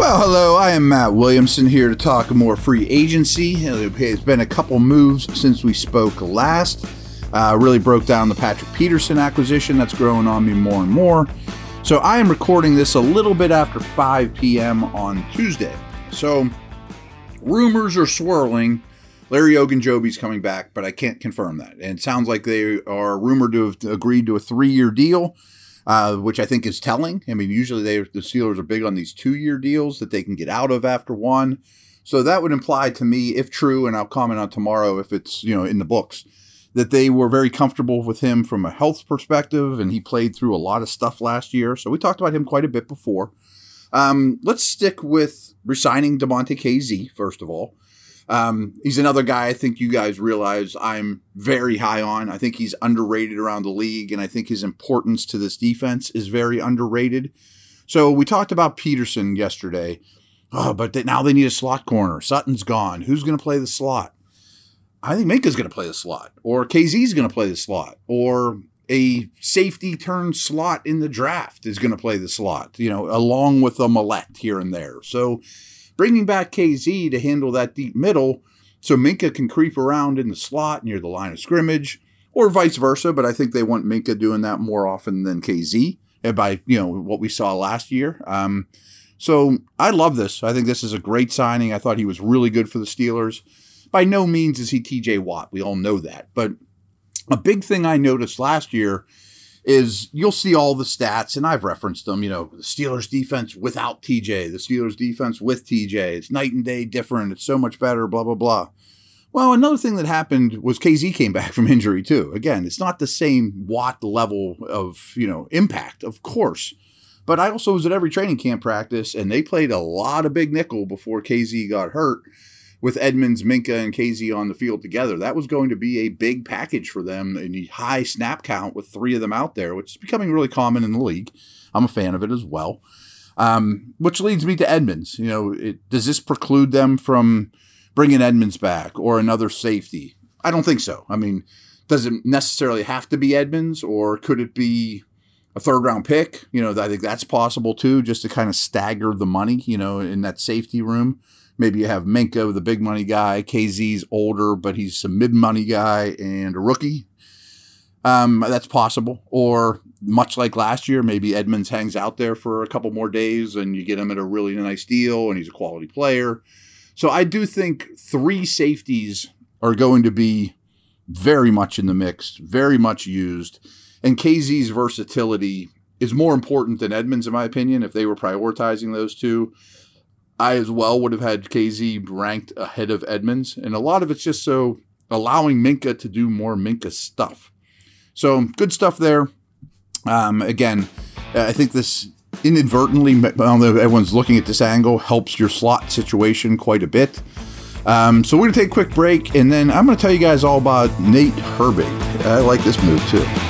Well, hello, I am Matt Williamson here to talk more free agency. It's been a couple moves since we spoke last. Uh, really broke down the Patrick Peterson acquisition that's growing on me more and more. So I am recording this a little bit after 5 p.m. on Tuesday. So rumors are swirling. Larry Ogunjobi's coming back, but I can't confirm that. And it sounds like they are rumored to have agreed to a three-year deal uh, which I think is telling. I mean, usually they the Steelers are big on these two year deals that they can get out of after one. So that would imply to me, if true, and I'll comment on tomorrow if it's you know in the books, that they were very comfortable with him from a health perspective, and he played through a lot of stuff last year. So we talked about him quite a bit before. Um, let's stick with resigning Damontae Kazee first of all. Um, he's another guy I think you guys realize I'm very high on. I think he's underrated around the league, and I think his importance to this defense is very underrated. So we talked about Peterson yesterday. Oh, but they, now they need a slot corner. Sutton's gone. Who's going to play the slot? I think Minkah's going to play the slot, or Kazee's going to play the slot, or a safety turn slot in the draft is going to play the slot, you know, along with a Millette here and there. So bringing back Kazee to handle that deep middle so Minkah can creep around in the slot near the line of scrimmage or vice versa. But I think they want Minkah doing that more often than Kazee by, you know, what we saw last year. Um, so I love this. I think this is a great signing. I thought he was really good for the Steelers. By no means is he TJ Watt. We all know that. But a big thing I noticed last year is you'll see all the stats, and I've referenced them. You know, the Steelers defense without TJ, the Steelers defense with TJ. It's night and day different. It's so much better, blah, blah, blah. Well, another thing that happened was Kazee came back from injury too. Again, it's not the same Watt level of, you know, impact, of course. But I also was at every training camp practice, and they played a lot of big nickel before Kazee got hurt with Edmonds, Minkah, and Kazee on the field together. That was going to be a big package for them in the high snap count with three of them out there, which is becoming really common in the league. I'm a fan of it as well. Um, which leads me to Edmonds. You know, it, does this preclude them from bringing Edmonds back or another safety? I don't think so. I mean, does it necessarily have to be Edmonds, or could it be a third round pick? You know, I think that's possible too, just to kind of stagger the money. You know, in that safety room. Maybe you have Minkah, the big money guy. Kazee's older, but he's a mid money guy and a rookie. Um, that's possible. Or much like last year, maybe Edmonds hangs out there for a couple more days and you get him at a really nice deal and he's a quality player. So I do think three safeties are going to be very much in the mix, very much used. And Kazee's versatility is more important than Edmonds, in my opinion, if they were prioritizing those two. I as well would have had Kazee ranked ahead of Edmonds. And a lot of it's just so allowing Minkah to do more Minkah stuff. So good stuff there. Um, again, I think this inadvertently, although everyone's looking at this angle, helps your slot situation quite a bit. Um, so we're going to take a quick break, and then I'm going to tell you guys all about Nate Herbig. I like this move too.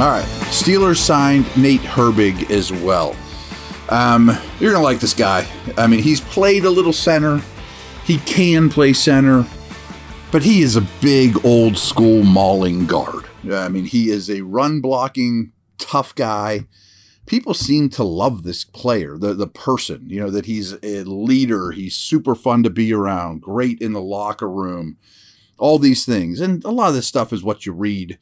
All right. Steelers signed Nate Herbig as well. Um, you're going to like this guy. I mean, he's played a little center. He can play center, but he is a big old school mauling guard. I mean, he is a run blocking tough guy. People seem to love this player, the the person, you know, that he's a leader, he's super fun to be around, great in the locker room. All these things. And a lot of this stuff is what you read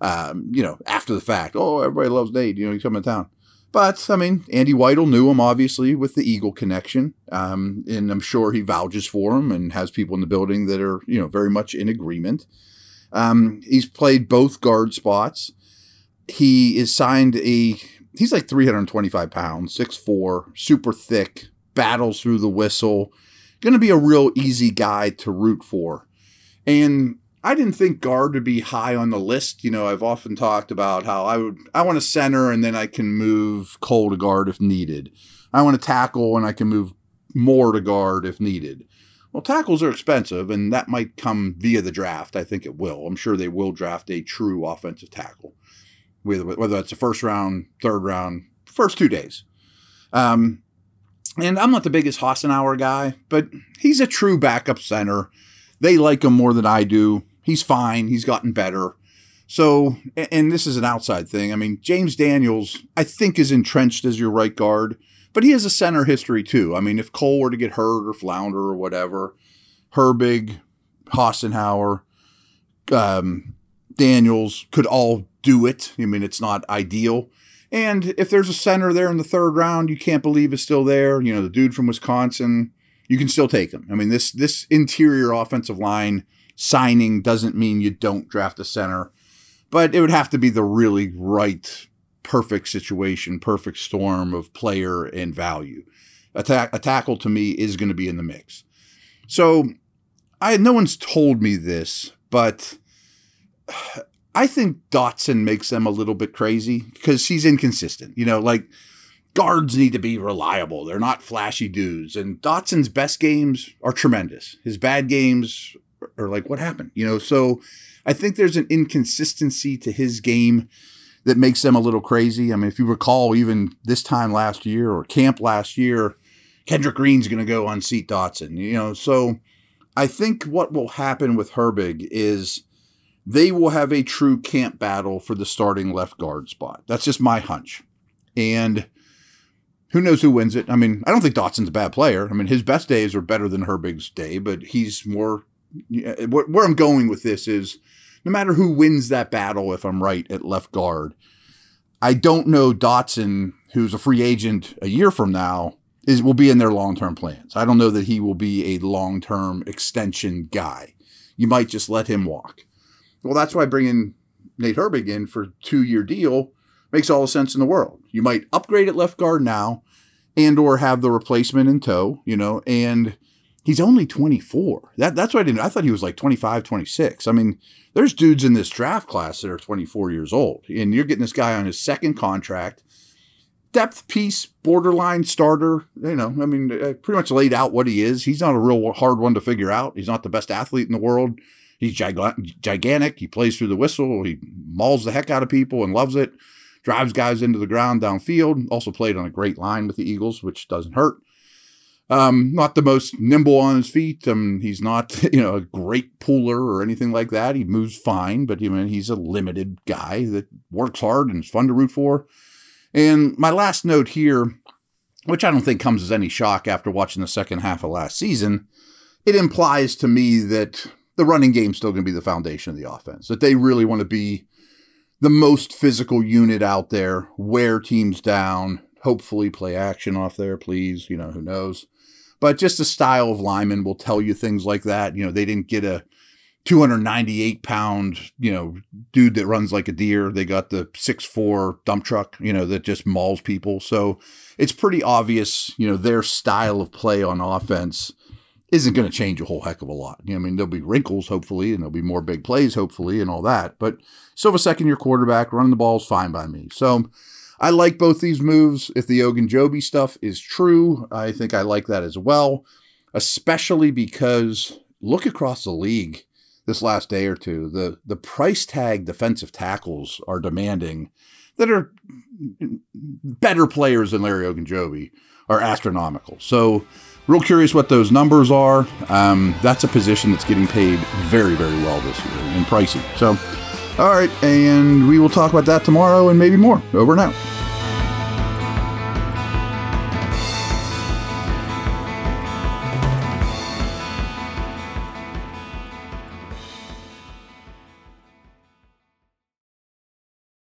um, you know, after the fact. Oh, everybody loves Nate. You know, he's coming to town. But I mean, Andy Weidl knew him obviously with the Eagle connection, um, and I'm sure he vouches for him and has people in the building that are you know very much in agreement. Um, he's played both guard spots. He is signed a. He's like 325 pounds, 6'4", super thick, battles through the whistle. Going to be a real easy guy to root for. And I didn't think guard would be high on the list. You know, I've often talked about how I would I want to center and then I can move Cole to guard if needed. I want to tackle and I can move Moore to guard if needed. Well, tackles are expensive, and that might come via the draft. I think it will. I'm sure they will draft a true offensive tackle, whether whether that's a first round, third round, first two days. Um, and I'm not the biggest Hassenauer guy, but he's a true backup center. They like him more than I do. He's fine. He's gotten better. So, and this is an outside thing. I mean, James Daniels, I think, is entrenched as your right guard, but he has a center history too. I mean, if Cole were to get hurt or flounder or whatever, Herbig, Hassenauer, um, Daniels could all do it. I mean, it's not ideal. And if there's a center there in the third round, you can't believe is still there. You know, the dude from Wisconsin, you can still take him. I mean, this this interior offensive line signing doesn't mean you don't draft a center, but it would have to be the really right, perfect situation, perfect storm of player and value. A, ta- a tackle to me is going to be in the mix. So, I no one's told me this, but I think Dotson makes them a little bit crazy because he's inconsistent. You know, like guards need to be reliable. They're not flashy dudes. And Dotson's best games are tremendous. His bad games are like, what happened? You know, so I think there's an inconsistency to his game that makes them a little crazy. I mean, if you recall, even this time last year or camp last year, Kendrick Green's going to go unseat Dotson. You know, so I think what will happen with Herbig is they will have a true camp battle for the starting left guard spot. That's just my hunch. And who knows who wins it? I mean, I don't think Dotson's a bad player. I mean, his best days are better than Herbig's day, but he's more. Where I'm going with this is no matter who wins that battle, if I'm right at left guard, I don't know Dotson, who's a free agent a year from now, is will be in their long term plans. I don't know that he will be a long term extension guy. You might just let him walk. Well, that's why bringing Nate Herbig in for two year deal makes all the sense in the world. You might upgrade at left guard now and or have the replacement in tow, you know, and he's only 24. That that's what I didn't I thought he was like 25, 26. I mean, there's dudes in this draft class that are 24 years old and you're getting this guy on his second contract. Depth piece, borderline starter, you know, I mean, I pretty much laid out what he is. He's not a real hard one to figure out. He's not the best athlete in the world. He's gigantic. He plays through the whistle. He mauls the heck out of people and loves it. Drives guys into the ground downfield. Also played on a great line with the Eagles, which doesn't hurt. Um, not the most nimble on his feet. Um, he's not, you know, a great puller or anything like that. He moves fine, but I mean, he's a limited guy that works hard and is fun to root for. And my last note here, which I don't think comes as any shock after watching the second half of last season, it implies to me that the running game's still going to be the foundation of the offense. That they really want to be the most physical unit out there, wear teams down, hopefully play action off there, please. You know, who knows? But just the style of lineman will tell you things like that. You know, they didn't get a 298 pound, you know, dude that runs like a deer. They got the six four dump truck, you know, that just mauls people. So it's pretty obvious, you know, their style of play on offense isn't going to change a whole heck of a lot. You know, I mean, there'll be wrinkles, hopefully, and there'll be more big plays, hopefully, and all that. But still a second year quarterback, running the ball is fine by me. So I like both these moves. If the Ogunjobi stuff is true, I think I like that as well, especially because look across the league this last day or two. The the price tag defensive tackles are demanding that are better players than Larry Ogunjobi are astronomical. So real curious what those numbers are. Um, that's a position that's getting paid very, very well this year and pricey. So, all right, and we will talk about that tomorrow and maybe more. Over and out.